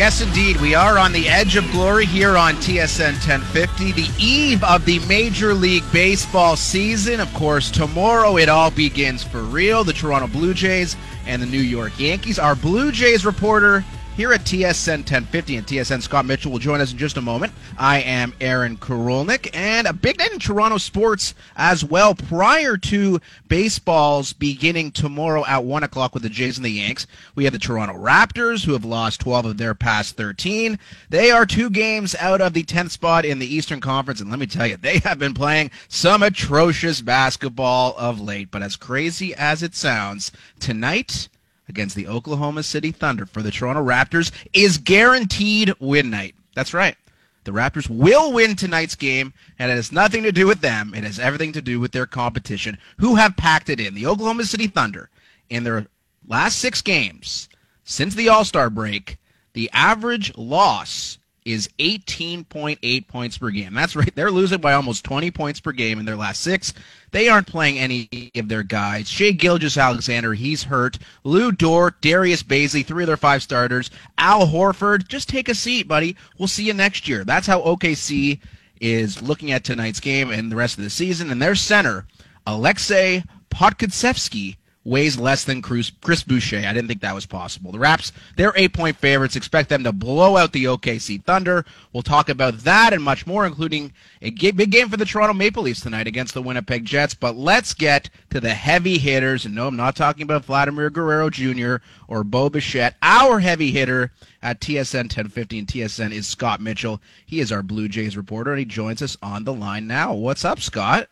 Yes, indeed. We are on the edge of glory here on TSN 1050, the eve of the Major League Baseball season. Of course, tomorrow it all begins for real. The Toronto Blue Jays and the New York Yankees. Our Blue Jays reporter here at TSN 1050 and TSN Scott Mitchell will join us in just a moment. I am Aaron Korolnik and a big night in Toronto sports as well prior to baseball's beginning tomorrow at 1 o'clock with the Jays and the Yanks. We have the Toronto Raptors who have lost 12 of their past 13. They are two games out of the 10th spot in the Eastern Conference and let me tell you, they have been playing some atrocious basketball of late. But as crazy as it sounds, tonight against the Oklahoma City Thunder for the Toronto Raptors is guaranteed win night. That's right. The Raptors will win tonight's game, and it has nothing to do with them. It has everything to do with their competition, who have packed it in. The Oklahoma City Thunder, in their last six games since the All Star break, the average loss is 18.8 points per game. That's right. They're losing by almost 20 points per game in their last six. They aren't playing any of their guys. Shai Gilgeous-Alexander, he's hurt. Lu Dort, Darius Bazley, three of their five starters. Al Horford, just take a seat, buddy. We'll see you next year. That's how OKC is looking at tonight's game and the rest of the season. And their center, Alexei Pokusevski, weighs less than Chris, Boucher. I didn't think that was possible. The Raps, they're eight point favorites. Expect them to blow out the OKC Thunder. We'll talk about that and much more, including a big game for the Toronto Maple Leafs tonight against the Winnipeg Jets. But let's get to the heavy hitters. And no, I'm not talking about Vladimir Guerrero Jr. or Bo Bichette. Our heavy hitter at TSN 1050 and TSN is Scott Mitchell. He is our Blue Jays reporter, and he joins us on the line now. What's up, Scott?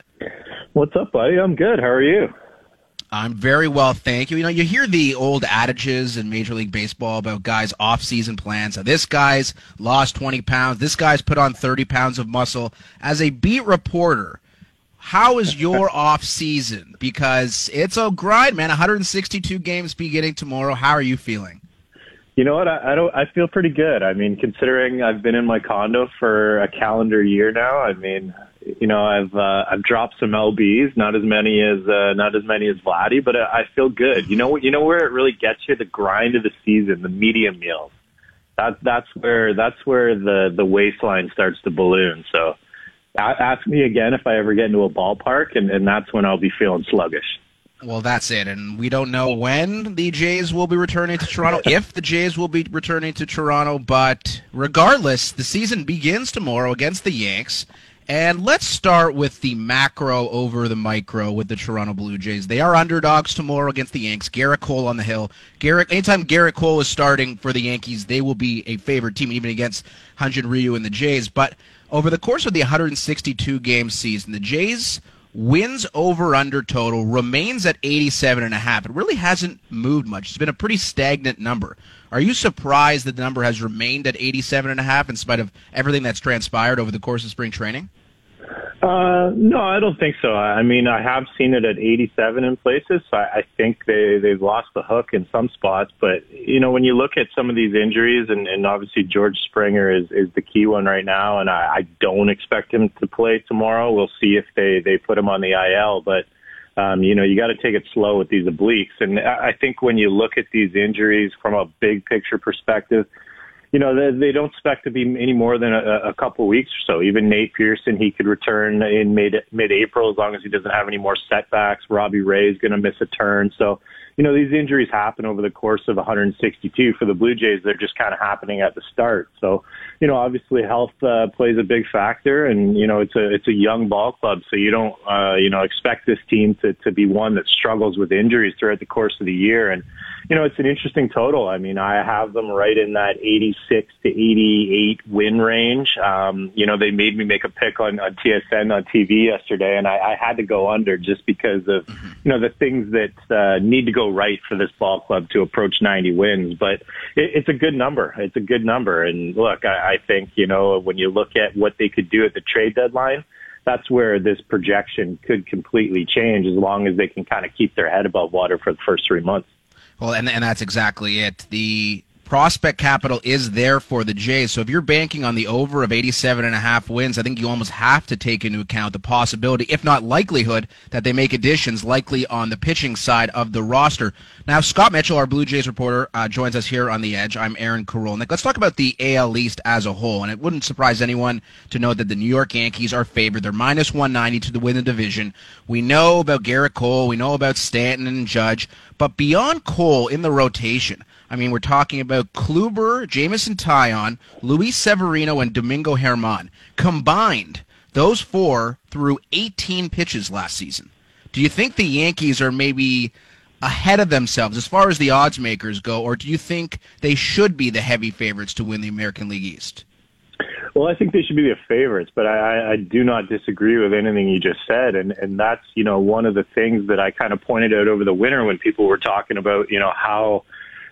What's up, buddy? I'm good. How are you? I'm very well, thank you. You know, you hear the old adages in Major League Baseball about guys' off-season plans. So this guy's lost 20 pounds. This guy's put on 30 pounds of muscle. As a beat reporter, how is your off season? Because it's a grind, man. 162 games beginning tomorrow. How are you feeling? You know what? I, I don't. I feel pretty good. I mean, considering I've been in my condo for a calendar year now. I mean, you know, I've uh, I've dropped some lbs, not as many as uh, not as many as Vladdy, but I, I feel good. You know, you know where it really gets you the grind of the season, the medium meals. That that's where that's where the the waistline starts to balloon. So, ask me again if I ever get into a ballpark, and and that's when I'll be feeling sluggish. Well, that's it. And we don't know when the Jays will be returning to Toronto, if the Jays will be returning to Toronto. But regardless, the season begins tomorrow against the Yanks. And let's start with the macro over the micro with the Toronto Blue Jays. They are underdogs tomorrow against the Yanks. Gerrit Cole on the hill. Gerrit, anytime Gerrit Cole is starting for the Yankees, they will be a favored team, even against Hyun-Jin Ryu and the Jays. But over the course of the 162 game season, the Jays wins over under total remains at 87 and a half. It really hasn't moved much. It's been a pretty stagnant number. Are you surprised that the number has remained at 87 and a half in spite of everything that's transpired over the course of spring training? Uh, no, I don't think so. I mean, I have seen it at 87 in places. So I, I think they they've lost the hook in some spots. But you know, when you look at some of these injuries, and, and obviously George Springer is is the key one right now, and I, I don't expect him to play tomorrow. We'll see if they they put him on the IL, but. Um, you know, you got to take it slow with these obliques. And I think when you look at these injuries from a big picture perspective, you know, they, they don't expect to be any more than a, a couple weeks or so. Even Nate Pearson, he could return in mid mid April as long as he doesn't have any more setbacks. Robbie Ray is going to miss a turn, so you know these injuries happen over the course of 162 for the Blue Jays. They're just kind of happening at the start. So you know, obviously health uh, plays a big factor, and you know it's a it's a young ball club, so you don't uh, you know expect this team to to be one that struggles with injuries throughout the course of the year and you know, it's an interesting total. I mean, I have them right in that 86 to 88 win range. Um, you know, they made me make a pick on, on TSN on TV yesterday, and I, I had to go under just because of, mm-hmm. you know, the things that uh, need to go right for this ball club to approach 90 wins. But it, it's a good number. It's a good number. And look, I, I think, you know, when you look at what they could do at the trade deadline, that's where this projection could completely change as long as they can kind of keep their head above water for the first three months. Well, and and that's exactly it. The prospect capital is there for the Jays. So if you're banking on the over of 87 and a half wins, I think you almost have to take into account the possibility, if not likelihood, that they make additions likely on the pitching side of the roster. Now, Scott Mitchell, our Blue Jays reporter, uh, joins us here on the edge. I'm Aaron Korolnik. Let's talk about the AL East as a whole. And it wouldn't surprise anyone to know that the New York Yankees are favored. They're minus 190 to win the division. We know about Gerrit Cole. We know about Stanton and Judge. But beyond Cole in the rotation, I mean, we're talking about Kluber, Jameson Taillon, Luis Severino, and Domingo German. Combined, those four threw 18 pitches last season. Do you think the Yankees are maybe ahead of themselves as far as the odds makers go, or do you think they should be the heavy favorites to win the American League East? Well, I think they should be the favorites, but I, I do not disagree with anything you just said, and and that's you know one of the things that I kind of pointed out over the winter when people were talking about you know how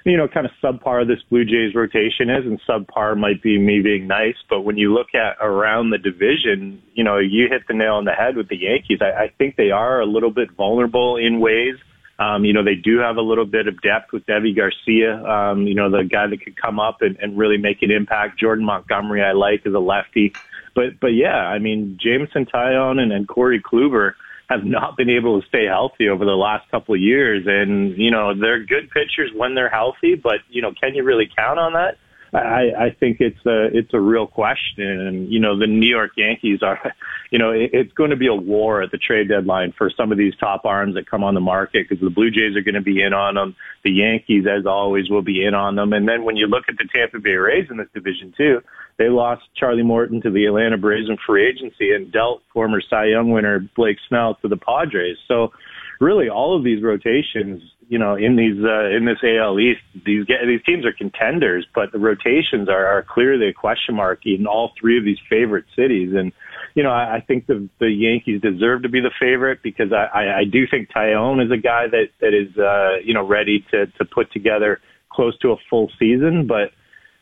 you know, kind of subpar this Blue Jays rotation is, and subpar might be me being nice, but when you look at around the division, you know, you hit the nail on the head with the Yankees. I, I think they are a little bit vulnerable in ways. Um, you know, they do have a little bit of depth with Deivi Garcia, um, you know, the guy that could come up and, and really make an impact. Jordan Montgomery, I like as a lefty. But, but yeah, I mean, Jameson Taillon and, and Corey Kluber, have not been able to stay healthy over the last couple of years. And, you know, they're good pitchers when they're healthy, but, you know, can you really count on that? I, I think it's a it's a real question, and you know the New York Yankees are, you know, it, it's going to be a war at the trade deadline for some of these top arms that come on the market because the Blue Jays are going to be in on them, the Yankees, as always, will be in on them, and then when you look at the Tampa Bay Rays in this division too, they lost Charlie Morton to the Atlanta Braves in free agency and dealt former Cy Young winner Blake Snell to the Padres. So really all of these rotations, you know, in these uh, in this AL East, these these teams are contenders, but the rotations are, are clearly a question mark in all three of these favorite cities. And you know, I, I think the the Yankees deserve to be the favorite because I, I, I do think Taillon is a guy that that is uh, you know ready to to put together close to a full season, but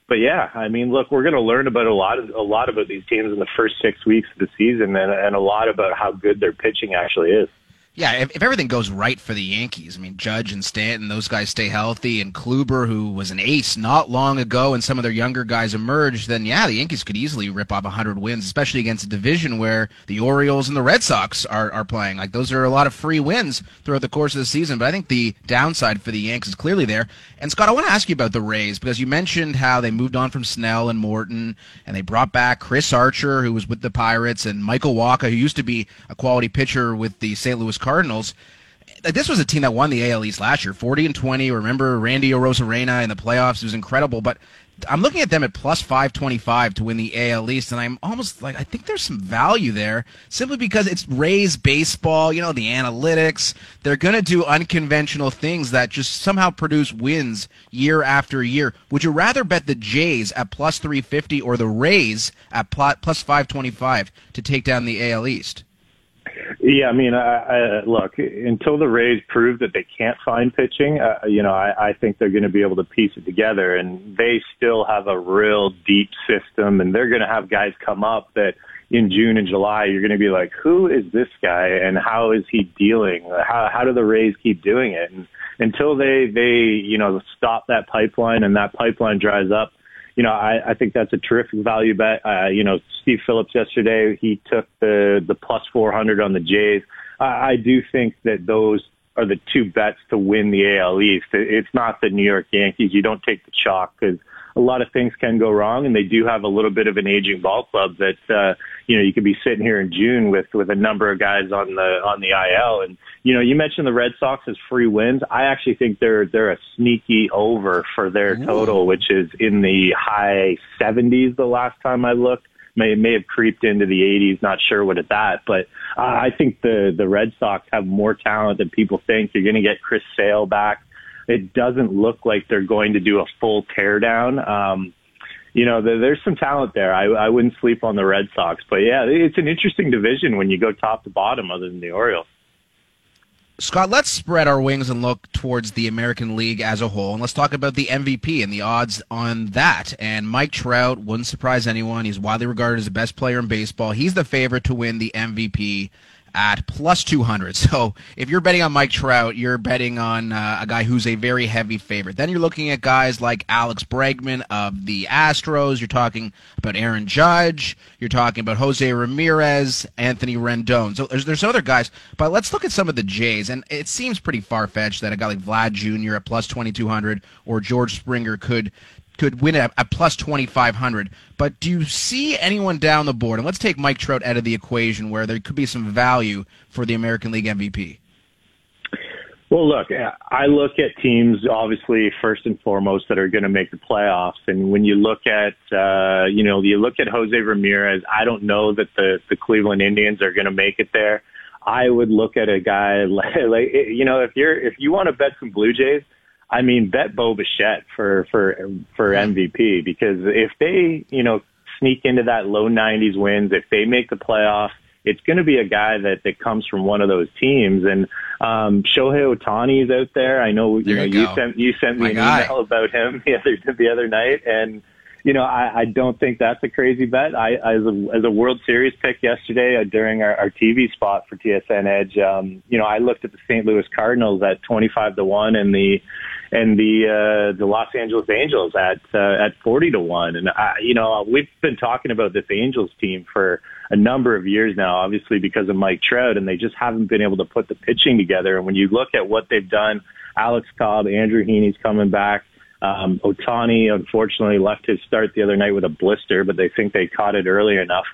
but yeah, I mean, look, we're going to learn about a lot of a lot about these teams in the first six weeks of the season, and, and a lot about how good their pitching actually is. Yeah, if, if everything goes right for the Yankees, I mean, Judge and Stanton, those guys stay healthy, and Kluber, who was an ace not long ago, and some of their younger guys emerge, then yeah, the Yankees could easily rip off 100 wins, especially against a division where the Orioles and the Red Sox are, are playing. Like, those are a lot of free wins throughout the course of the season, but I think the downside for the Yankees is clearly there. And Scott, I want to ask you about the Rays, because you mentioned how they moved on from Snell and Morton, and they brought back Chris Archer, who was with the Pirates, and Michael Wacha, who used to be a quality pitcher with the St. Louis Cardinals. This was a team that won the AL East last year, 40 and 20. Remember Randy Arozarena in the playoffs? It was incredible. But I'm looking at them at plus 525 to win the AL East, and I'm almost like, I think there's some value there simply because it's Rays baseball, you know, the analytics. They're going to do unconventional things that just somehow produce wins year after year. Would you rather bet the Jays at plus 350 or the Rays at plus 525 to take down the AL East? Yeah, I mean, I, I, look, until the Rays prove that they can't find pitching, uh, you know, I, I think they're going to be able to piece it together. And they still have a real deep system, and they're going to have guys come up that in June and July, you're going to be like, who is this guy, and how is he dealing? How how do the Rays keep doing it? And until they they you know stop that pipeline and that pipeline dries up you know, I, I think that's a terrific value bet. Uh, you know, Steve Phillips yesterday, he took the, the plus 400 on the Jays. I, I do think that those are the two bets to win the AL East. It's not the New York Yankees. You don't take the chalk because a lot of things can go wrong, and they do have a little bit of an aging ball club that uh, you know you could be sitting here in June with with a number of guys on the on the IL. And you know, you mentioned the Red Sox as free wins. I actually think they're they're a sneaky over for their total, which is in the high 70s. The last time I looked may may have creeped into the 80s. Not sure what it's at, but uh, I think the the Red Sox have more talent than people think. You're going to get Chris Sale back it doesn't look like they're going to do a full teardown. Um, you know, there's some talent there. I, I wouldn't sleep on the Red Sox, but yeah, it's an interesting division when you go top to bottom, other than the Orioles. Scott, let's spread our wings and look towards the American League as a whole, and let's talk about the MVP and the odds on that. And Mike Trout wouldn't surprise anyone. He's widely regarded as the best player in baseball. He's the favorite to win the MVP at plus 200. So if you're betting on Mike Trout, you're betting on uh, a guy who's a very heavy favorite. Then you're looking at guys like Alex Bregman of the Astros. You're talking about Aaron Judge. You're talking about Jose Ramirez, Anthony Rendon. So there's, there's other guys, but let's look at some of the Jays. And it seems pretty far fetched that a guy like Vlad Jr. at plus 2200 or George Springer could could win at, at plus 2,500. But do you see anyone down the board? And let's take Mike Trout out of the equation where there could be some value for the American League MVP. Well, look, I look at teams obviously first and foremost that are going to make the playoffs, and when you look at, uh, you know, you look at Jose Ramirez. I don't know that the the Cleveland Indians are going to make it there. I would look at a guy like, like, you know, if you're if you want to bet some Blue Jays, I mean, bet Bo Bichette for for for MVP because if they you know sneak into that low 90s wins, if they make the playoffs, it's going to be a guy that that comes from one of those teams. And um, Shohei Ohtani is out there. I know you there know you, you sent you sent me My an guy. email about him the other the other night, and you know I, I don't think that's a crazy bet. I as a as a World Series pick yesterday uh, during our, our TV spot for TSN Edge, um, you know I looked at the St. Louis Cardinals at 25 to one and the and the uh, the Los Angeles Angels at uh, at forty to one. And I, you know, we've been talking about this Angels team for a number of years now, obviously because of Mike Trout, and they just haven't been able to put the pitching together. And when you look at what they've done, Alex Cobb, Andrew Heaney's coming back. Um, Ohtani unfortunately left his start the other night with a blister, but they think they caught it early enough.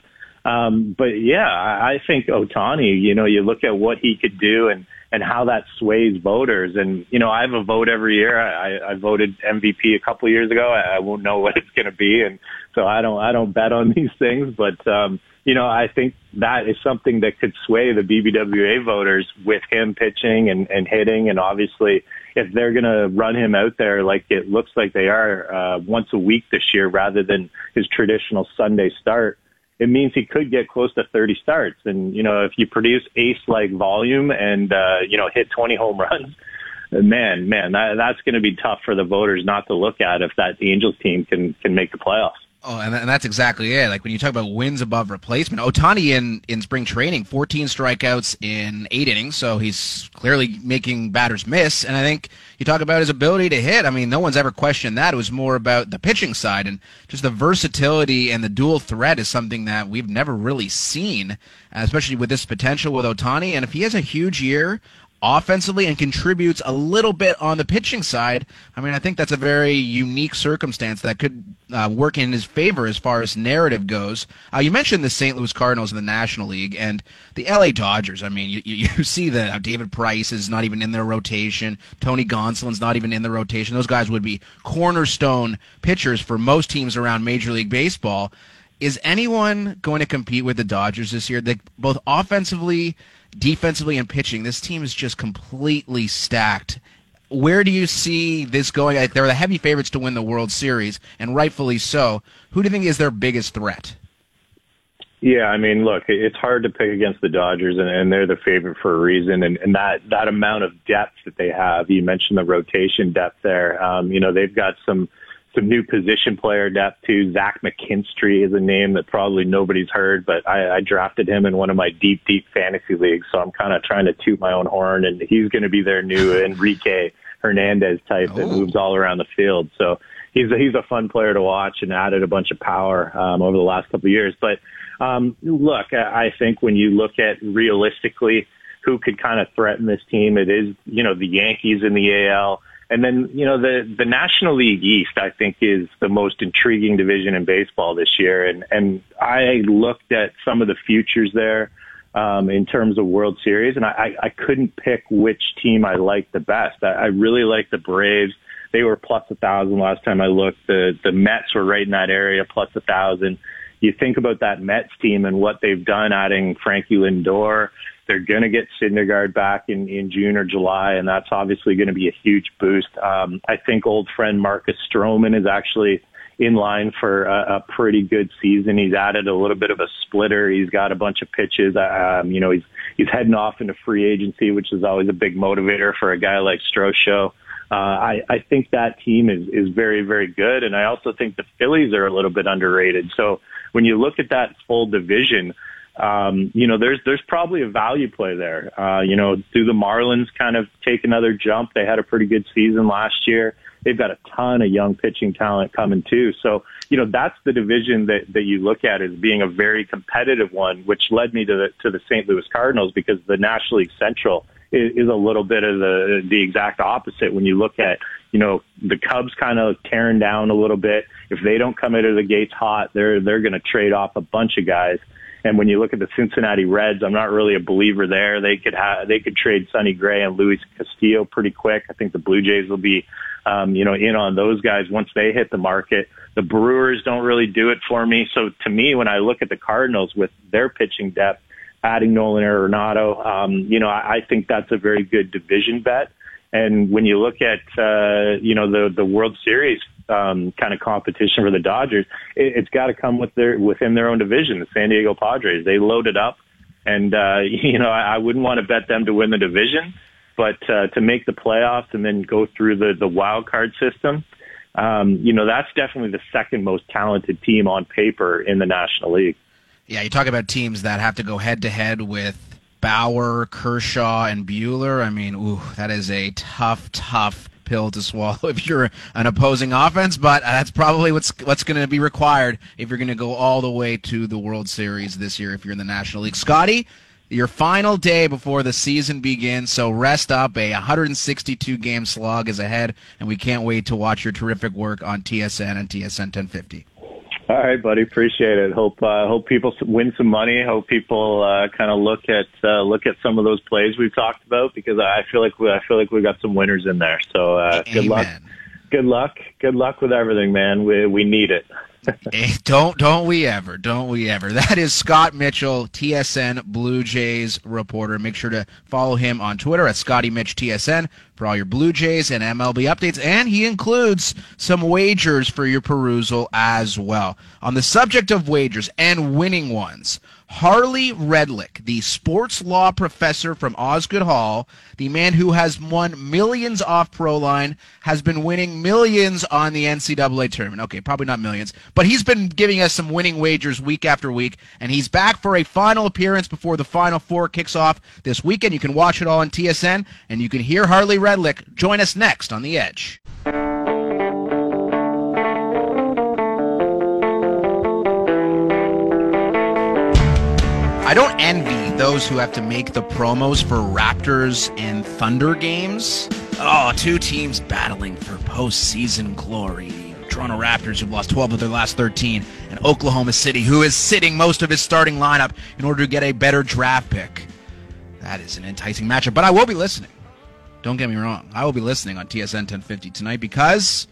Um, but yeah, I, I think Ohtani, you know, you look at what he could do and and how that sways voters. And you know, I have a vote every year. I, I voted MVP a couple of years ago. I, I won't know what it's going to be, and so I don't I don't bet on these things. But um, you know, I think that is something that could sway the BBWA voters with him pitching and, and hitting, and obviously. If they're going to run him out there like it looks like they are uh, once a week this year, rather than his traditional Sunday start, it means he could get close to 30 starts. And, you know, if you produce ace-like volume and, uh, you know, hit 20 home runs, man, man, that, that's going to be tough for the voters not to look at if that Angels team can, can make the playoffs. Oh, and, and that's exactly it. Like when you talk about wins above replacement, Ohtani in, in spring training, 14 strikeouts in eight innings, so he's clearly making batters miss. And I think you talk about his ability to hit. I mean, no one's ever questioned that. It was more about the pitching side and just the versatility and the dual threat is something that we've never really seen, especially with this potential with Ohtani. And if he has a huge year, offensively and contributes a little bit on the pitching side, I mean, I think that's a very unique circumstance that could uh, work in his favor as far as narrative goes. Uh, you mentioned the St. Louis Cardinals in the National League and the LA Dodgers. I mean, you, you, see that David Price is not even in their rotation. Tony Gonsolin's not even in the rotation. Those guys would be cornerstone pitchers for most teams around Major League Baseball. Is anyone going to compete with the Dodgers this year? They, both offensively defensively and pitching, this team is just completely stacked. Where do you see this going? They're the heavy favorites to win the World Series, and rightfully so. Who do you think is their biggest threat? Yeah, I mean, look, it's hard to pick against the Dodgers, and, and they're the favorite for a reason. And, and that that amount of depth that they have, you mentioned the rotation depth there. Um, you know, they've got some some new position player depth too. Zach McKinstry is a name that probably nobody's heard, but I, I drafted him in one of my deep, deep fantasy leagues. So I'm kind of trying to toot my own horn, and he's going to be their new Enrique Hernandez type that Oh. moves all around the field. So he's a, he's a fun player to watch and added a bunch of power um, over the last couple of years. But um, look, I I think when you look at realistically who could kind of threaten this team, it is you know the Yankees in the AL. And then, you know, the, the National League East, I think, is the most intriguing division in baseball this year. And, and I looked at some of the futures there, um, in terms of World Series, and I, I, couldn't pick which team I liked the best. I, I really like the Braves. They were plus a thousand last time I looked. The, the Mets were right in that area, plus a thousand. You think about that Mets team and what they've done adding Frankie Lindor, they're going to get Syndergaard back in, in June or July, and that's obviously going to be a huge boost. Um, I think old friend Marcus Stroman is actually in line for a, a pretty good season. He's added a little bit of a splitter. He's got a bunch of pitches. Um, you know, he's he's heading off into free agency, which is always a big motivator for a guy like Stro Show. Uh, I, I think that team is, is very, very good. And I also think the Phillies are a little bit underrated. So when you look at that full division, um, you know, there's there's probably a value play there. Uh, you know, do the Marlins kind of take another jump? They had a pretty good season last year. They've got a ton of young pitching talent coming too. So, you know, that's the division that, that you look at as being a very competitive one, which led me to the, to the St. Louis Cardinals because the National League Central is, is a little bit of the, the exact opposite when you look at, you know, the Cubs kind of tearing down a little bit. If they don't come into the gates hot, they're, they're going to trade off a bunch of guys. And when you look at the Cincinnati Reds, I'm not really a believer there. They could have, they could trade Sonny Gray and Luis Castillo pretty quick. I think the Blue Jays will be, um, you know, in on those guys once they hit the market. The Brewers don't really do it for me. So to me, when I look at the Cardinals with their pitching depth, adding Nolan Arenado, um, you know, I, I think that's a very good division bet. And when you look at, uh, you know, the, the World Series, um, kind of competition for the Dodgers, it, it's got to come with their, within their own division, the San Diego Padres. They loaded up and, uh, you know, I, I wouldn't want to bet them to win the division, but, uh, to make the playoffs and then go through the, the wild card system, um, you know, that's definitely the second most talented team on paper in the National League. Yeah, you talk about teams that have to go head to head with Bauer, Kershaw, and Buehler. I mean, ooh, that is a tough, tough pill to swallow if you're an opposing offense, but uh, that's probably what's what's going to be required if you're going to go all the way to the World Series this year if you're in the National League. Scotty, your final day before the season begins, so rest up. A 162 game slog is ahead, and we can't wait to watch your terrific work on TSN and TSN 1050. All right, buddy. Appreciate it. Hope uh, hope people win some money. Hope people uh, kind of look at uh, look at some of those plays we've talked about because I feel like we, I feel like we got some winners in there. So uh, good luck. Good luck. Good luck with everything, man. We we need it. Eh, don't don't we ever? Don't we ever? That is Scott Mitchell, TSN Blue Jays reporter. Make sure to follow him on Twitter at Scotty Mitch TSN for all your Blue Jays and MLB updates, and he includes some wagers for your perusal as well. On the subject of wagers and winning ones. Harley Redlick, the sports law professor from Osgoode Hall, the man who has won millions off Proline, has been winning millions on the NCAA tournament. Okay, probably not millions, but he's been giving us some winning wagers week after week, and he's back for a final appearance before the Final Four kicks off this weekend. You can watch it all on TSN, and you can hear Harley Redlick join us next on The Edge. I don't envy those who have to make the promos for Raptors and Thunder games. Oh, two teams battling for postseason glory. Toronto Raptors, who've lost 12 of their last 13, and Oklahoma City, who is sitting most of his starting lineup in order to get a better draft pick. That is an enticing matchup, but I will be listening. Don't get me wrong. I will be listening on TSN 1050 tonight because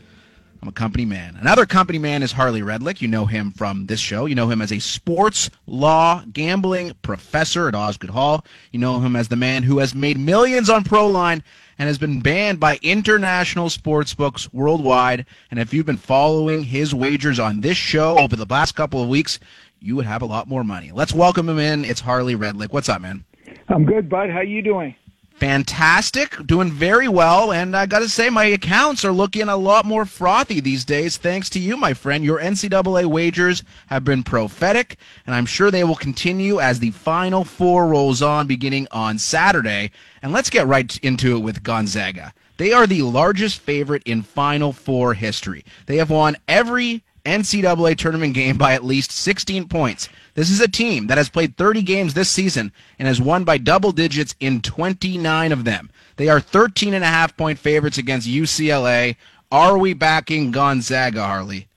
I'm a company man. Another company man is Harley Redlick. You know him from this show. You know him as a sports law gambling professor at Osgoode Hall. You know him as the man who has made millions on Proline and has been banned by international sports books worldwide. And if you've been following his wagers on this show over the last couple of weeks, you would have a lot more money. Let's welcome him in. It's Harley Redlick. What's up, man? I'm good, bud. How you doing? Fantastic, doing very well, and I got to say my accounts are looking a lot more frothy these days thanks to you, my friend. Your NCAA wagers have been prophetic, and I'm sure they will continue as the Final Four rolls on beginning on Saturday. And let's get right into it with Gonzaga. They are the largest favorite in Final Four history. They have won every NCAA tournament game by at least 16 points. This is a team that has played 30 games this season and has won by double digits in 29 of them. They are 13 and a half point favorites against UCLA. Are we backing Gonzaga, Harley?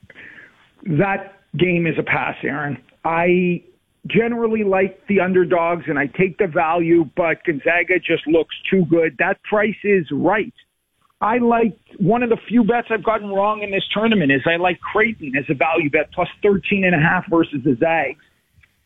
That game is a pass, Aaron. I generally like the underdogs and I take the value, but Gonzaga just looks too good. That price is right. I like one of the few bets I've gotten wrong in this tournament is I like Creighton as a value bet plus 13 and a half versus the Zags.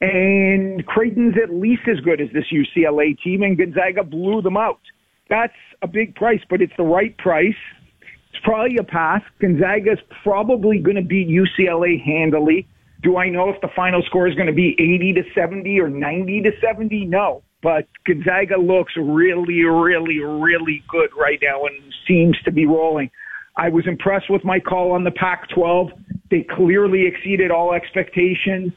And Creighton's at least as good as this UCLA team, and Gonzaga blew them out. That's a big price, but it's the right price. It's probably a pass. Gonzaga's probably going to beat UCLA handily. Do I know if the final score is going to be 80 to 70 or 90 to 70? No. But Gonzaga looks really, really, really good right now and seems to be rolling. I was impressed with my call on the Pac 12. They clearly exceeded all expectations.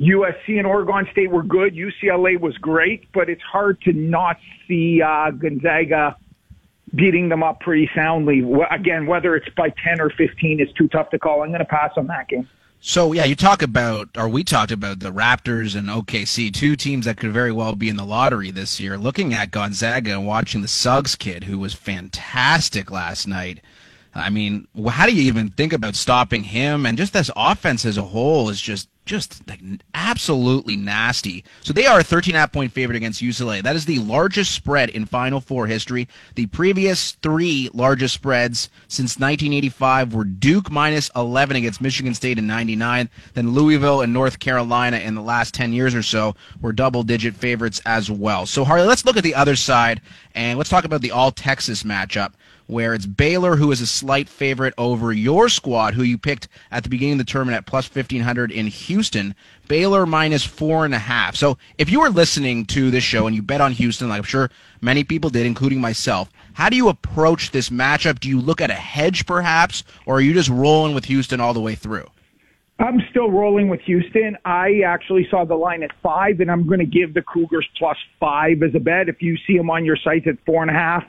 USC and Oregon State were good. UCLA was great, but it's hard to not see uh, Gonzaga beating them up pretty soundly. Again, whether it's by 10 or 15 is too tough to call. I'm going to pass on that game. So yeah, you talk about, or we talked about the Raptors and OKC, two teams that could very well be in the lottery this year. Looking at Gonzaga and watching the Suggs kid, who was fantastic last night. I mean, how do you even think about stopping him? And just this offense as a whole is just just like absolutely nasty. So they are a 13 half point favorite against UCLA. That is the largest spread in Final Four history. The previous three largest spreads since 1985 were Duke minus 11 against Michigan State in 99. Then Louisville and North Carolina in the last 10 years or so were double digit favorites as well. So Harley, let's look at the other side and let's talk about the All Texas matchup where it's Baylor who is a slight favorite over your squad, who you picked at the beginning of the tournament at plus 1500 in Houston. Baylor minus four and a half. So if you were listening to this show and you bet on Houston, like I'm sure many people did, including myself, how do you approach this matchup? Do you look at a hedge perhaps, or are you just rolling with Houston all the way through? I'm still rolling with Houston. I actually saw the line at five, and I'm going to give the Cougars plus five as a bet. If you see them on your site at four and a half,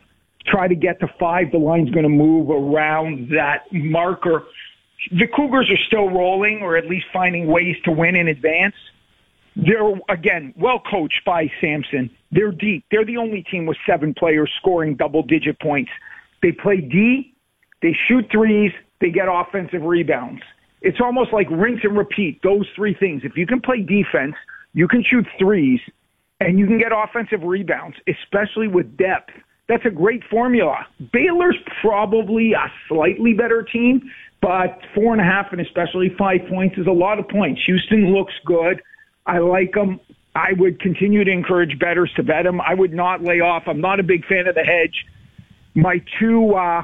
try to get to five. The line's going to move around that marker. The Cougars are still rolling or at least finding ways to win in advance. They're, again, well coached by Sampson. They're deep. They're the only team with seven players scoring double digit points. They play D, they shoot threes, they get offensive rebounds. It's almost like rinse and repeat those three things. If you can play defense, you can shoot threes, and you can get offensive rebounds, especially with depth that's a great formula. Baylor's probably a slightly better team, but four and a half and especially five points is a lot of points. Houston looks good. I like them. I would continue to encourage bettors to bet them. I would not lay off. I'm not a big fan of the hedge. My two uh,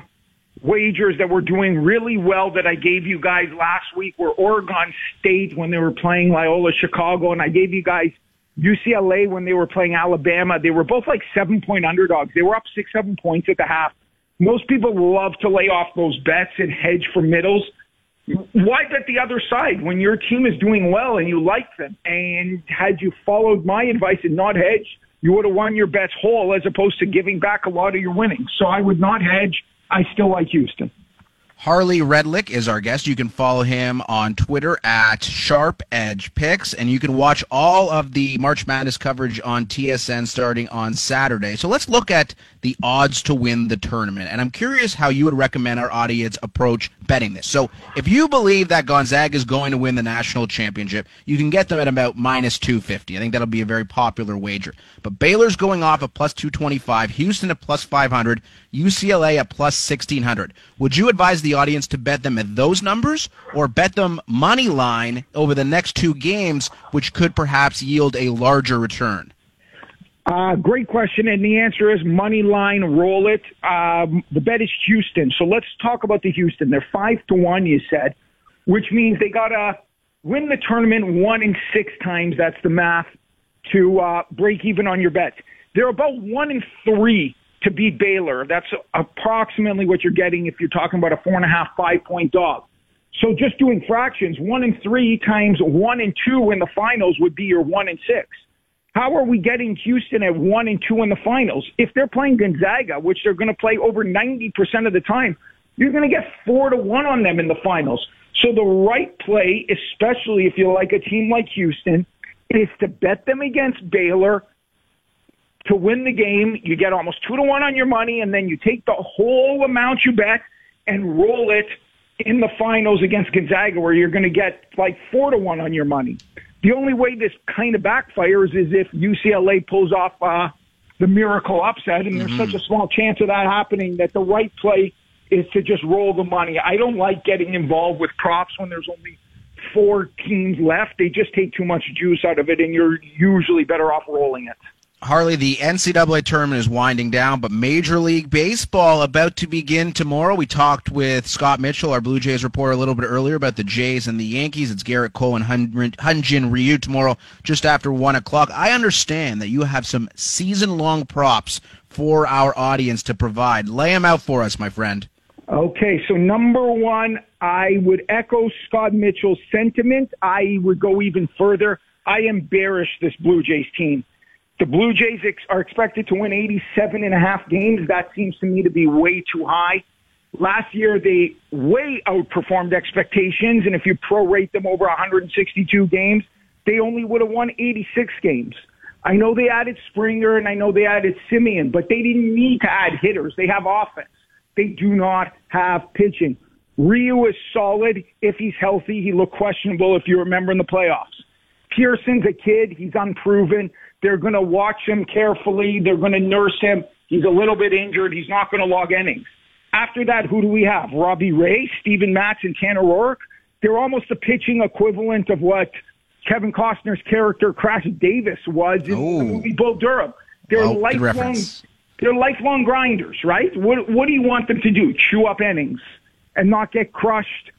wagers that were doing really well that I gave you guys last week were Oregon State when they were playing Loyola Chicago, and I gave you guys UCLA when they were playing Alabama, they were both like seven point underdogs. They were up six, seven points at the half. Most people love to lay off those bets and hedge for middles. Why bet the other side when your team is doing well and you like them? And had you followed my advice and not hedge, you would have won your bets whole as opposed to giving back a lot of your winnings. So I would not hedge. I still like Houston. Harley Redlick is our guest. You can follow him on Twitter at Sharp Edge Picks, and you can watch all of the March Madness coverage on TSN starting on Saturday. So let's look at the odds to win the tournament. And I'm curious how you would recommend our audience approach betting this. So if you believe that Gonzaga is going to win the national championship, you can get them at about minus 250. I think that'll be a very popular wager. But Baylor's going off at plus 225, Houston at plus 500, UCLA at plus 1600. Would you advise the audience to bet them at those numbers or bet them money line over the next two games, which could perhaps yield a larger return? Uh, great question, and the answer is money line. Roll it. Um, the bet is Houston, so let's talk about the Houston. They're five to one, you said, which means they gotta win the tournament one in six times. That's the math to uh, break even on your bets. They're about one in three to beat Baylor. That's approximately what you're getting if you're talking about a four and a half, five point dog. So just doing fractions, one and three times one and two in the finals would be your one and six. How are we getting Houston at one and two in the finals? If they're playing Gonzaga, which they're going to play over 90% of the time, you're going to get four to one on them in the finals. So the right play, especially if you like a team like Houston, is to bet them against Baylor to win the game. You get almost two to one on your money, and then you take the whole amount you bet and roll it in the finals against Gonzaga, where you're going to get like four to one on your money. The only way this kind of backfires is if UCLA pulls off uh, the miracle upset, and there's mm-hmm. such a small chance of that happening that the right play is to just roll the money. I don't like getting involved with props when there's only four teams left. They just take too much juice out of it, and you're usually better off rolling it. Harley, the NCAA tournament is winding down, but Major League Baseball about to begin tomorrow. We talked with Scott Mitchell, our Blue Jays reporter, a little bit earlier about the Jays and the Yankees. It's Gerrit Cole and Hyun-Jin Ryu tomorrow, just after one o'clock. I understand that you have some season-long props for our audience to provide. Lay them out for us, my friend. Okay, so number one, I would echo Scott Mitchell's sentiment. I would go even further. I bearish this Blue Jays team. The Blue Jays ex- are expected to win 87 and a half games. That seems to me to be way too high. Last year, they way outperformed expectations, and if you prorate them over 162 games, they only would have won 86 games. I know they added Springer and I know they added Semien, but they didn't need to add hitters. They have offense. They do not have pitching. Ryu is solid if he's healthy. He looked questionable if you remember in the playoffs. Pearson's a kid. He's unproven. They're going to watch him carefully. They're going to nurse him. He's a little bit injured. He's not going to log innings. After that, who do we have? Robbie Ray, Steven Matz, and Tanner Roark. They're almost the pitching equivalent of what Kevin Costner's character Crash Davis was in Ooh. the movie Bull Durham. They're oh, lifelong. They're lifelong grinders, right? What What do you want them to do? Chew up innings and not get crushed?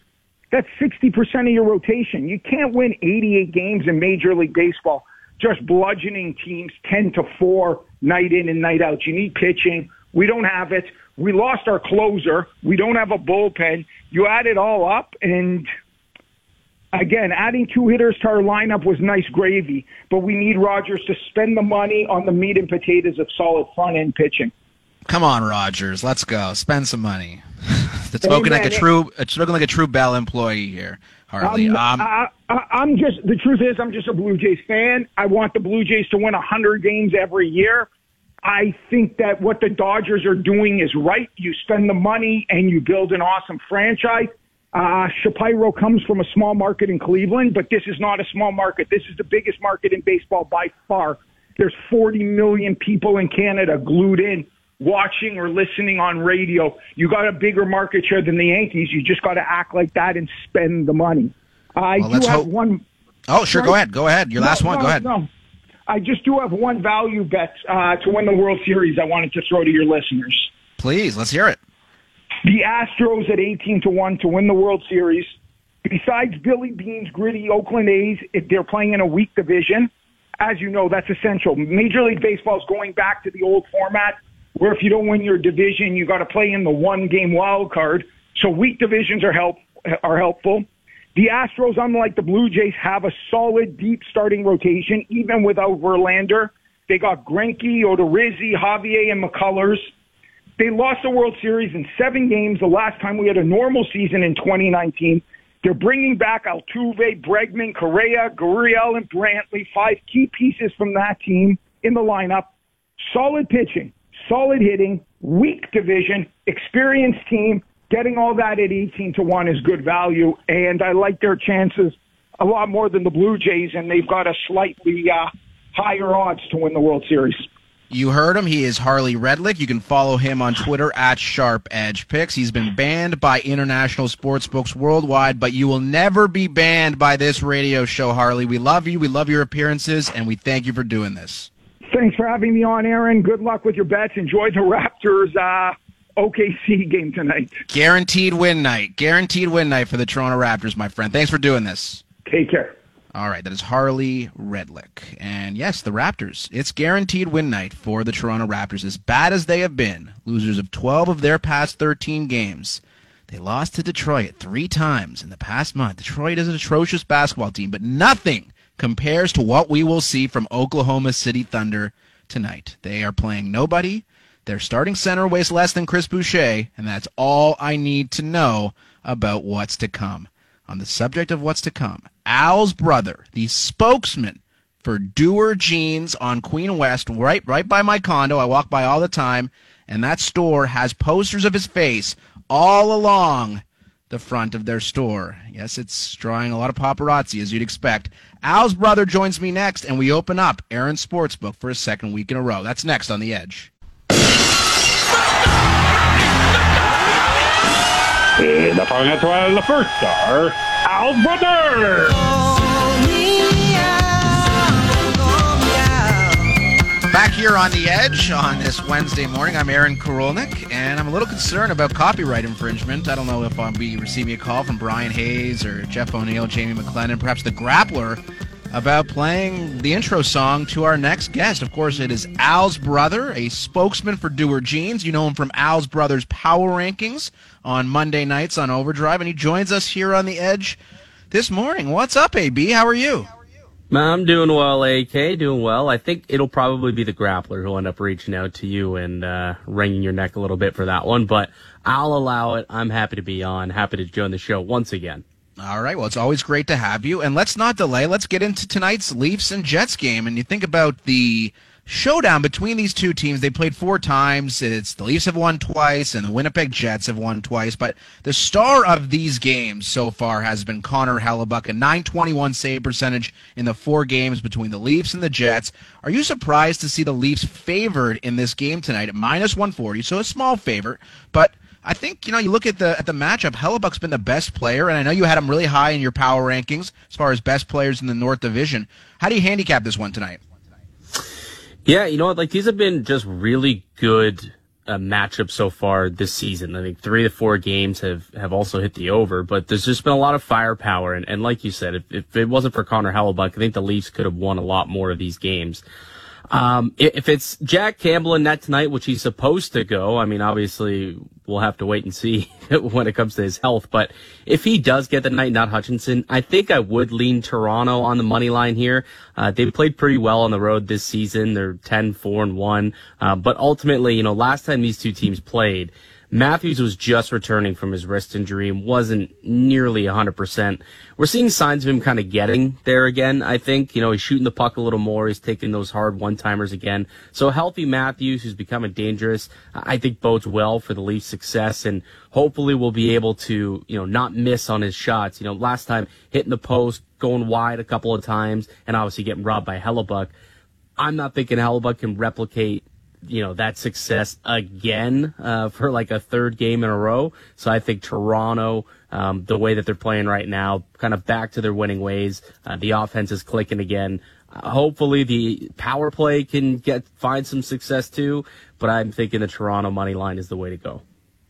That's 60% of your rotation. You can't win 88 games in Major League Baseball just bludgeoning teams 10 to 4 night in and night out. You need pitching. We don't have it. We lost our closer. We don't have a bullpen. You add it all up and again, adding two hitters to our lineup was nice gravy, but we need Rogers to spend the money on the meat and potatoes of solid front end pitching. Come on, Rogers, let's go. Spend some money. It's spoken like a true, it's spoken like a true Bell employee here, Harley. Um, um, I, I'm just the truth is I'm just a Blue Jays fan. I want the Blue Jays to win a hundred games every year. I think that what the Dodgers are doing is right. You spend the money and you build an awesome franchise. Uh, Shapiro comes from a small market in Cleveland, but this is not a small market. This is the biggest market in baseball by far. There's 40 million people in Canada glued in, watching or listening on radio. You got a bigger market share than the Yankees. You just got to act like that and spend the money. I well, do have hope. one. Oh, sure. Go ahead. Go ahead. Your no, last one. No, go ahead. No. I just do have one value bet uh, to win the World Series I wanted to throw to your listeners. Please, let's hear it. The Astros at 18 to 1 to win the World Series. Besides Billy Beane's gritty Oakland A's, if they're playing in a weak division, as you know, that's essential. Major League Baseball is going back to the old format where if you don't win your division, you got to play in the one game wild card. So weak divisions are help are helpful. The Astros, unlike the Blue Jays, have a solid deep starting rotation, even without Verlander. They got Greinke, Odorizzi, Javier, and McCullers. They lost the World Series in seven games the last time we had a normal season in 2019. They're bringing back Altuve, Bregman, Correa, Gurriel, and Brantley, five key pieces from that team in the lineup. Solid pitching, solid hitting, weak division, experienced team. Getting all that at 18 to 1 is good value, and I like their chances a lot more than the Blue Jays, and they've got a slightly uh, higher odds to win the World Series. You heard him. He is Harley Redlick. You can follow him on Twitter at Sharp Edge Picks. He's been banned by international sports books worldwide, but you will never be banned by this radio show, Harley. We love you. We love your appearances, and we thank you for doing this. Thanks for having me on, Aaron. Good luck with your bets. Enjoy the Raptors uh, OKC game tonight. Guaranteed win night. Guaranteed win night for the Toronto Raptors, my friend. Thanks for doing this. Take care. All right, that is Harley Redlick. And yes, the Raptors. It's guaranteed win night for the Toronto Raptors. As bad as they have been, losers of 12 of their past 13 games, they lost to Detroit three times in the past month. Detroit is an atrocious basketball team, but nothing compares to what we will see from Oklahoma City Thunder tonight. They are playing nobody. Their starting center weighs less than Chris Boucher, and that's all I need to know about what's to come. On the subject of what's to come, Al's brother, the spokesman for Doer Jeans on Queen West, right right by my condo. I walk by all the time, and that store has posters of his face all along the front of their store. Yes, it's drawing a lot of paparazzi, as you'd expect. Al's brother joins me next, and we open up Aaron's Sportsbook for a second week in a row. That's next on The Edge. Première étoile, the first star, Al's brother! Here on the edge on this Wednesday morning, I'm Aaron Korolnik, and I'm a little concerned about copyright infringement. I don't know if um, I'll be receiving a call from Brian Hayes or Jeff O'Neill, Jamie McLennan, perhaps the Grappler about playing the intro song to our next guest. Of course, it is Al's brother, a spokesman for Doer Jeans. You know him from Al's Brothers Power Rankings on Monday nights on Overdrive, and he joins us here on the Edge this morning. What's up, AB? How are you? I'm doing well, AK. Doing well. I think it'll probably be the grappler who'll end up reaching out to you and uh, wringing your neck a little bit for that one, but I'll allow it. I'm happy to be on. Happy to join the show once again. All right. Well, it's always great to have you. And let's not delay. Let's get into tonight's Leafs and Jets game. And you think about the showdown between these two teams. They played four times. It's the Leafs have won twice and the Winnipeg Jets have won twice. But the star of these games so far has been Connor Hellebuyck, a 921 save percentage in the four games between the Leafs and the Jets. Are you surprised to see the Leafs favored in this game tonight at minus 140? So a small favorite, but I think you know you look at the at the matchup. Hellebuyck's been the best player, and I know you had him really high in your power rankings as far as best players in the North Division. How do you handicap this one tonight? Yeah, you know what? Like these have been just really good uh, matchups so far this season. I think three to four games have, have also hit the over, but there's just been a lot of firepower. And, and like you said, if, if it wasn't for Connor Hellebuyck, I think the Leafs could have won a lot more of these games. Um, if it's Jack Campbell in net tonight, which he's supposed to go, I mean, obviously we'll have to wait and see when it comes to his health. But if he does get the night, not Hutchinson, I think I would lean Toronto on the money line here. Uh, they played pretty well on the road this season. They're 10, 4 and 1. Uh, but ultimately, you know, last time these two teams played, Matthews was just returning from his wrist injury and wasn't nearly 100%. We're seeing signs of him kind of getting there again, I think. You know, he's shooting the puck a little more. He's taking those hard one-timers again. So healthy Matthews, who's becoming dangerous, I think bodes well for the Leafs' success and hopefully we'll be able to, you know, not miss on his shots. You know, last time hitting the post, going wide a couple of times, and obviously getting robbed by Hellebuyck. I'm not thinking Hellebuyck can replicate you know that success again uh, for like a third game in a row. So I think Toronto, um, the way that they're playing right now, kind of back to their winning ways. Uh, the offense is clicking again. Uh, hopefully the power play can get find some success too. But I'm thinking the Toronto money line is the way to go.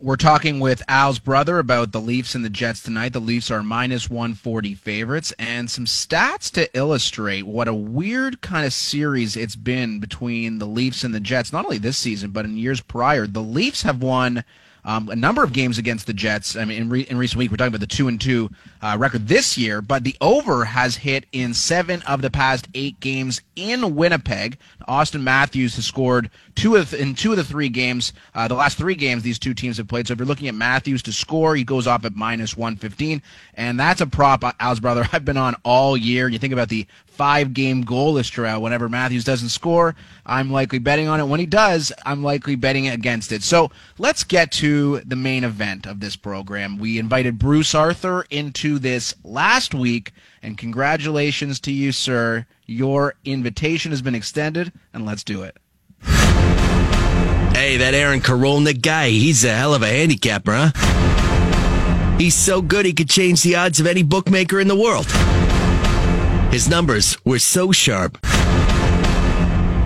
We're talking with Al's brother about the Leafs and the Jets tonight. The Leafs are minus 140 favorites, and some stats to illustrate what a weird kind of series it's been between the Leafs and the Jets, not only this season, but in years prior. The Leafs have won um, a number of games against the Jets. I mean, in, re- in recent week, we're talking about the two and two uh, record this year, but the over has hit in seven of the past eight games in Winnipeg. Auston Matthews has scored two of in two of the three games. Uh, the last three games these two teams have played. So if you're looking at Matthews to score, he goes off at minus 115, and that's a prop, uh, Al's brother. I've been on all year. You think about the five game goalless drought. Whenever Matthews doesn't score, I'm likely betting on it. When he does, I'm likely betting against it. So let's get to the main event of this program. We invited Bruce Arthur into this last week, and congratulations to you, sir. Your invitation has been extended, and let's do it. Hey, that Aaron Korolnik guy, he's a hell of a handicapper, huh? He's so good he could change the odds of any bookmaker in the world. His numbers were so sharp.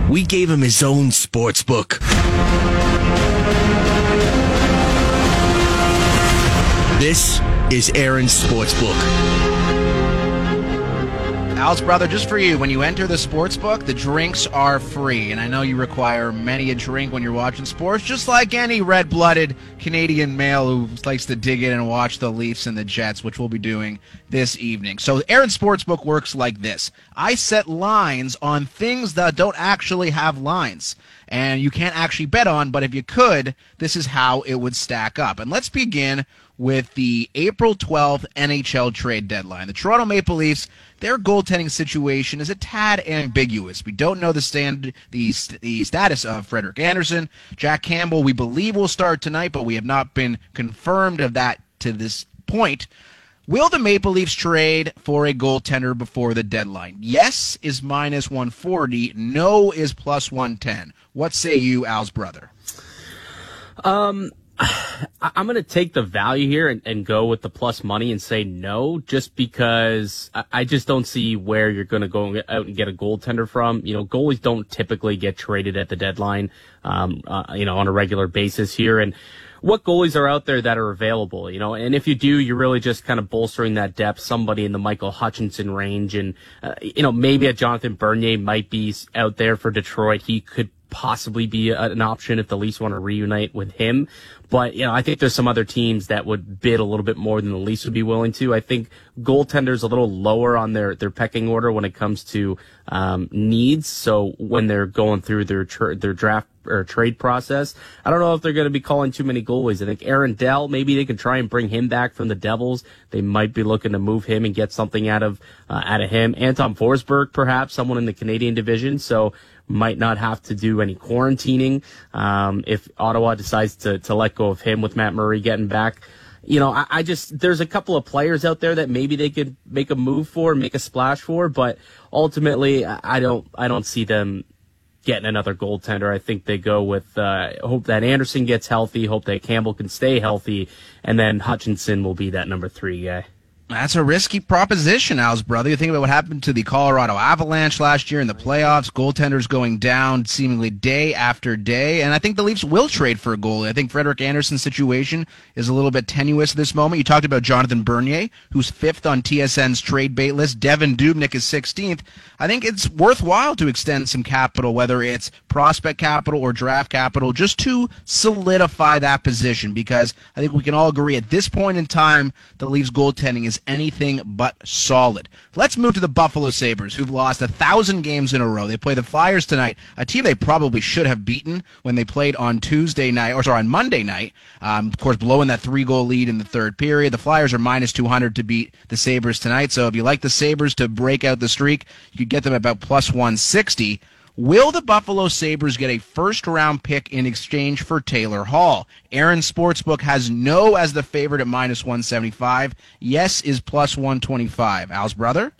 We gave him his own sports book. This is Aaron's Sportsbook. Al's brother, just for you, when you enter the sports book, the drinks are free. And I know you require many a drink when you're watching sports, just like any red blooded Canadian male who likes to dig in and watch the Leafs and the Jets, which we'll be doing this evening. So, Aaron's Sportsbook works like this I set lines on things that don't actually have lines and you can't actually bet on, but if you could, this is how it would stack up. And let's begin with the April 12th NHL trade deadline. The Toronto Maple Leafs, their goaltending situation is a tad ambiguous. We don't know the stand the, the status of Frederik Andersen. Jack Campbell, we believe will start tonight, but we have not been confirmed of that to this point. Will the Maple Leafs trade for a goaltender before the deadline? Yes is minus 140. No is plus 110. What say you, Al's brother? Um, I'm going to take the value here and, and, go with the plus money and say no, just because I, I just don't see where you're going to go out and get a goaltender from. You know, goalies don't typically get traded at the deadline, um, uh, you know, on a regular basis here. And what goalies are out there that are available, you know, and if you do, you're really just kind of bolstering that depth, somebody in the Michael Hutchinson range. And, uh, you know, maybe a Jonathan Bernier might be out there for Detroit. He could possibly be a, an option if the Leafs want to reunite with him. But, you know, I think there's some other teams that would bid a little bit more than the Leafs would be willing to. I think goaltenders a little lower on their, their pecking order when it comes to, um, needs. So when they're going through their, tra- their draft or trade process, I don't know if they're going to be calling too many goalies. I think Aaron Dell, maybe they can try and bring him back from the Devils. They might be looking to move him and get something out of, uh, out of him. Anton Forsberg, perhaps someone in the Canadian division. So, might not have to do any quarantining um, if Ottawa decides to to let go of him with Matt Murray getting back. You know, I, I, just there's a couple of players out there that maybe they could make a move for, make a splash for, but ultimately, I don't I don't see them getting another goaltender. I think they go with uh, hope that Andersen gets healthy, hope that Campbell can stay healthy, and then Hutchinson will be that number three guy. That's a risky proposition, Al's brother. You think about what happened to the Colorado Avalanche last year in the playoffs, goaltenders going down seemingly day after day, and I think the Leafs will trade for a goalie. I think Frederik Andersen's situation is a little bit tenuous at this moment. You talked about Jonathan Bernier, who's fifth on TSN's trade bait list. Devan Dubnyk is 16th. I think it's worthwhile to extend some capital, whether it's prospect capital or draft capital, just to solidify that position, because I think we can all agree at this point in time, the Leafs goaltending is anything but solid. Let's move to the Buffalo Sabres, who've lost a thousand games in a row. They play the Flyers tonight, a team they probably should have beaten when they played on Tuesday night, or sorry, on Monday night. Um, of course, blowing that three goal lead in the third period. The Flyers are minus 200 to beat the Sabres tonight. So if you like the Sabres to break out the streak, you could get them about plus 160. Will the Buffalo Sabres get a first round pick in exchange for Taylor Hall? Aaron Sportsbook has no as the favorite at minus 175. Yes is plus 125. Al's brother?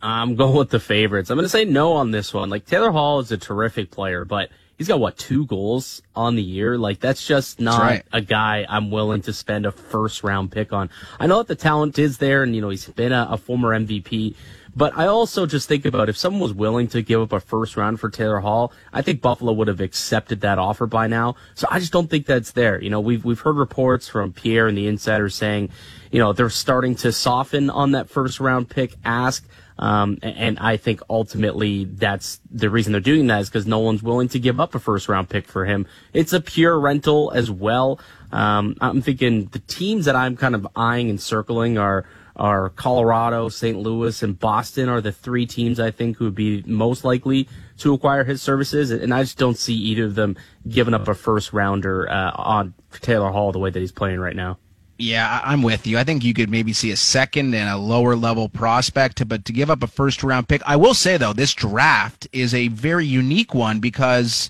I'm going with the favorites. I'm going to say no on this one. Like Taylor Hall is a terrific player, but he's got what two goals on the year. Like that's just not right. a guy I'm willing to spend a first round pick on. I know that the talent is there, and you know he's been a, a former MVP. But I also just think about if someone was willing to give up a first round for Taylor Hall, I think Buffalo would have accepted that offer by now. So I just don't think that's there. You know, we've we've heard reports from Pierre and the insiders saying, you know, they're starting to soften on that first round pick ask. Um, and I think ultimately that's the reason they're doing that is because no one's willing to give up a first round pick for him. It's a pure rental as well. Um, I'm thinking the teams that I'm kind of eyeing and circling are are Colorado, St. Louis, and Boston are the three teams I think who would be most likely to acquire his services. And I just don't see either of them giving up a first rounder uh, on Taylor Hall the way that he's playing right now. Yeah, I'm with you. I think you could maybe see a second and a lower level prospect, but to give up a first round pick, I will say though, this draft is a very unique one because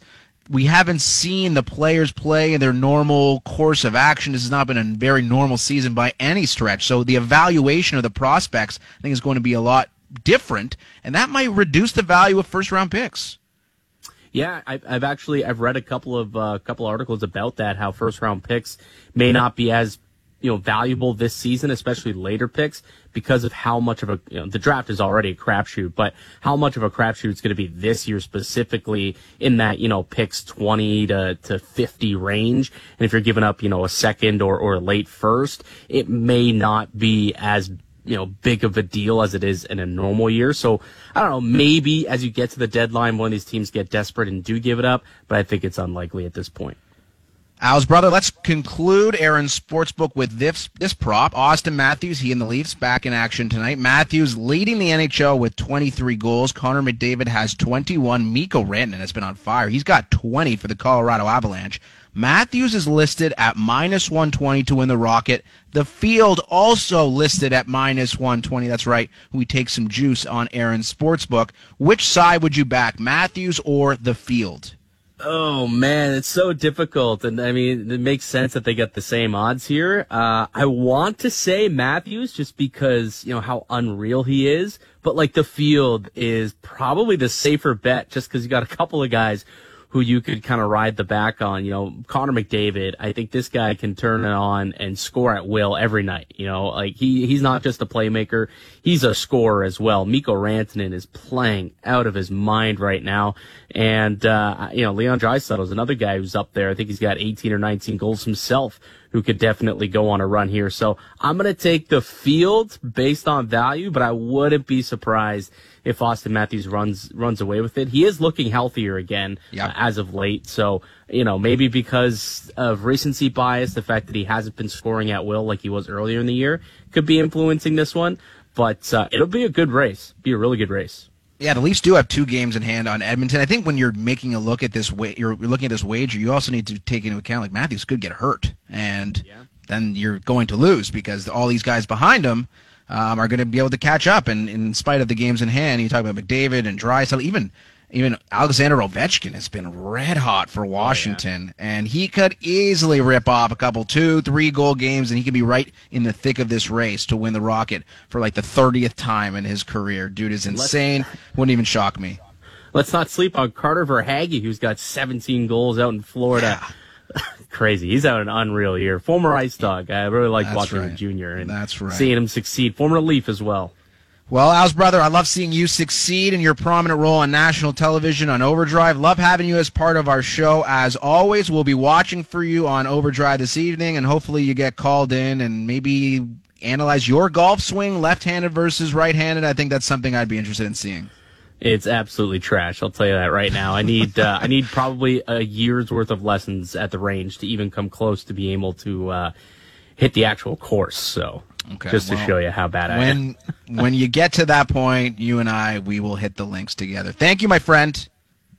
we haven't seen the players play in their normal course of action. This has not been a very normal season by any stretch. So the evaluation of the prospects, I think, is going to be a lot different, and that might reduce the value of first round picks. Yeah, I've, I've actually I've read a couple of uh, couple articles about that. How first round picks may not be as you know valuable this season, especially later picks, because of how much of a you know, the draft is already a crapshoot, but how much of a crapshoot it's going to be this year specifically in that you know picks twenty to to fifty range, and if you're giving up you know a second or or a late first, it may not be as you know, big of a deal as it is in a normal year. So I don't know, maybe as you get to the deadline, one of these teams get desperate and do give it up, but I think it's unlikely at this point. Al's brother, let's conclude Aaron's sportsbook with this this prop. Auston Matthews, he and the Leafs back in action tonight. Matthews leading the NHL with 23 goals. Connor McDavid has 21. Mikko Rantanen has been on fire. He's got 20 for the Colorado Avalanche. Matthews is listed at minus 120 to win the Rocket. The field also listed at minus 120. That's right. We take some juice on Aaron's sportsbook. Which side would you back, Matthews or the field? Oh man, it's so difficult, and I mean, it makes sense that they get the same odds here. Uh, I want to say Matthews just because you know how unreal he is, but like the field is probably the safer bet just because you got a couple of guys who you could kind of ride the back on. You know, Connor McDavid, I think this guy can turn it on and score at will every night. You know, like he, he's not just a playmaker. He's a scorer as well. Mikko Rantanen is playing out of his mind right now. And, uh, you know, Leon Draisaitl is another guy who's up there. I think he's got 18 or 19 goals himself who could definitely go on a run here. So I'm going to take the field based on value, but I wouldn't be surprised if Auston Matthews runs runs away with it. He is looking healthier again Yep. uh, as of late. So, you know, maybe because of recency bias, the fact that he hasn't been scoring at will like he was earlier in the year could be influencing this one. But uh, it'll be a good race. Be a really good race. Yeah, the Leafs do have two games in hand on Edmonton. I think when you're making a look at this, wa- you're looking at this wager. You also need to take into account like Matthews could get hurt, and then you're going to lose because all these guys behind him um, are going to be able to catch up. And in spite of the games in hand, you talk about McDavid and Draisaitl, even even Alexander Ovechkin has been red hot for Washington, and he could easily rip off a couple two, three goal games, and he could be right in the thick of this race to win the Rocket for like the thirtieth time in his career. Dude is insane. Wouldn't even shock me. Let's not sleep on Carter Verhaeghe, who's got 17 goals out in Florida. Crazy. He's out an unreal year. Former Ice Dog. I really like That's watching right. him junior and That's right. seeing him succeed. Former Leaf as well. Well, Al's brother, I love seeing you succeed in your prominent role on national television on Overdrive. Love having you as part of our show. As always, we'll be watching for you on Overdrive this evening, and hopefully you get called in and maybe analyze your golf swing, left-handed versus right-handed. I think that's something I'd be interested in seeing. It's absolutely trash. I'll tell you that right now. I need uh, I need probably a year's worth of lessons at the range to even come close to be able to uh, hit the actual course. So Okay, just to show you how bad I am. When when you get to that point, you and I, we will hit the links together. Thank you, my friend.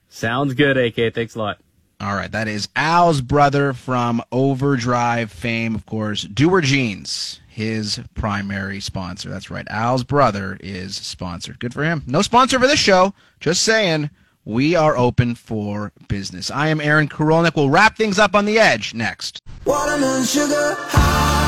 Sounds good, AK. Thanks a lot. All right, that is Al's brother from Overdrive fame, of course. Doer Jeans, his primary sponsor. That's right. Al's brother is sponsored. Good for him. No sponsor for this show. Just saying, we are open for business. I am Aaron Korolnik. We'll wrap things up on the edge next. Watermelon sugar high,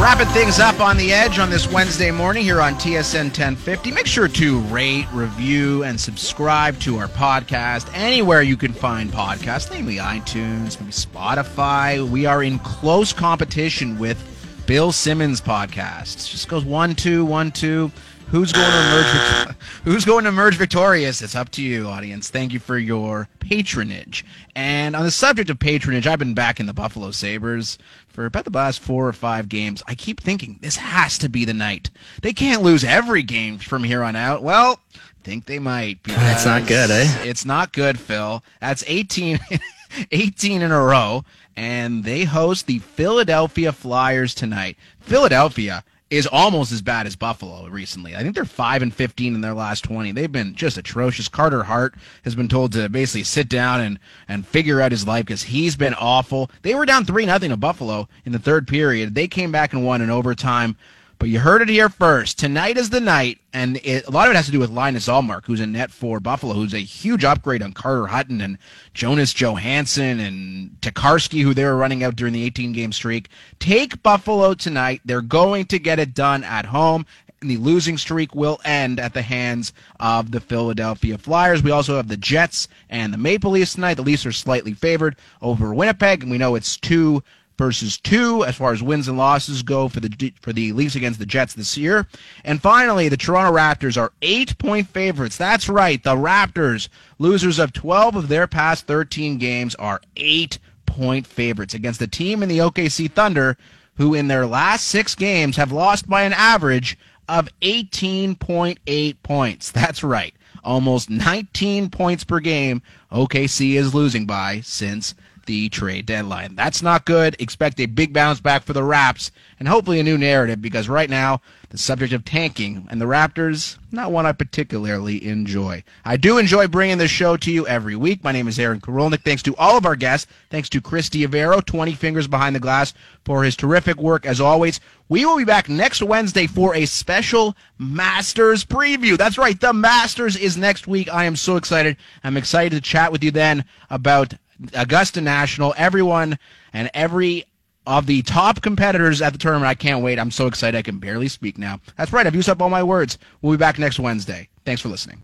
Wrapping things up on the edge on this Wednesday morning here on TSN 1050. Make sure to rate, review, and subscribe to our podcast anywhere you can find podcasts, namely iTunes, maybe Spotify. We are in close competition with Bill Simmons' podcast. Just goes one, two, one, two. Who's going to emerge? Who's going to emerge victorious? It's up to you, audience. Thank you for your patronage. And on the subject of patronage, I've been back in the Buffalo Sabres for about the last four or five games. I keep thinking this has to be the night. They can't lose every game from here on out. Well, I think they might. That's not good, eh? It's not good, Phil. That's 18, 18 in a row, and they host the Philadelphia Flyers tonight. Philadelphia is almost as bad as Buffalo recently. I think they're 5 and 15 in their last 20. They've been just atrocious. Carter Hart has been told to basically sit down and, and figure out his life because he's been awful. They were down 3 nothing to Buffalo in the third period. They came back and won in overtime. But you heard it here first. Tonight is the night, and it, a lot of it has to do with Linus Ullmark, who's in net for Buffalo, who's a huge upgrade on Carter Hutton and Jonas Johansson and Tokarski, who they were running out during the 18 game streak. Take Buffalo tonight. They're going to get it done at home. And the losing streak will end at the hands of the Philadelphia Flyers. We also have the Jets and the Maple Leafs tonight. The Leafs are slightly favored over Winnipeg, and we know it's two versus two as far as wins and losses go for the for the Leafs against the Jets this year. And finally, the Toronto Raptors are eight point favorites. That's right, the Raptors, losers of 12 of their past 13 games, are eight point favorites against the team in the OKC Thunder, who in their last six games have lost by an average of 18.8 points. That's right. Almost 19 points per game OKC is losing by since the trade deadline. That's not good. Expect a big bounce back for the Raps and hopefully a new narrative because right now the subject of tanking and the Raptors, not one I particularly enjoy. I do enjoy bringing this show to you every week. My name is Aaron Korolnik. Thanks to all of our guests. Thanks to Chris Diavero, 20 Fingers Behind the Glass, for his terrific work as always. We will be back next Wednesday for a special Masters preview. That's right. The Masters is next week. I am so excited. I'm excited to chat with you then about Augusta National, everyone and every of the top competitors at the tournament. I can't wait. I'm so excited. I can barely speak now. That's right. I've used up all my words. We'll be back next Wednesday. Thanks for listening.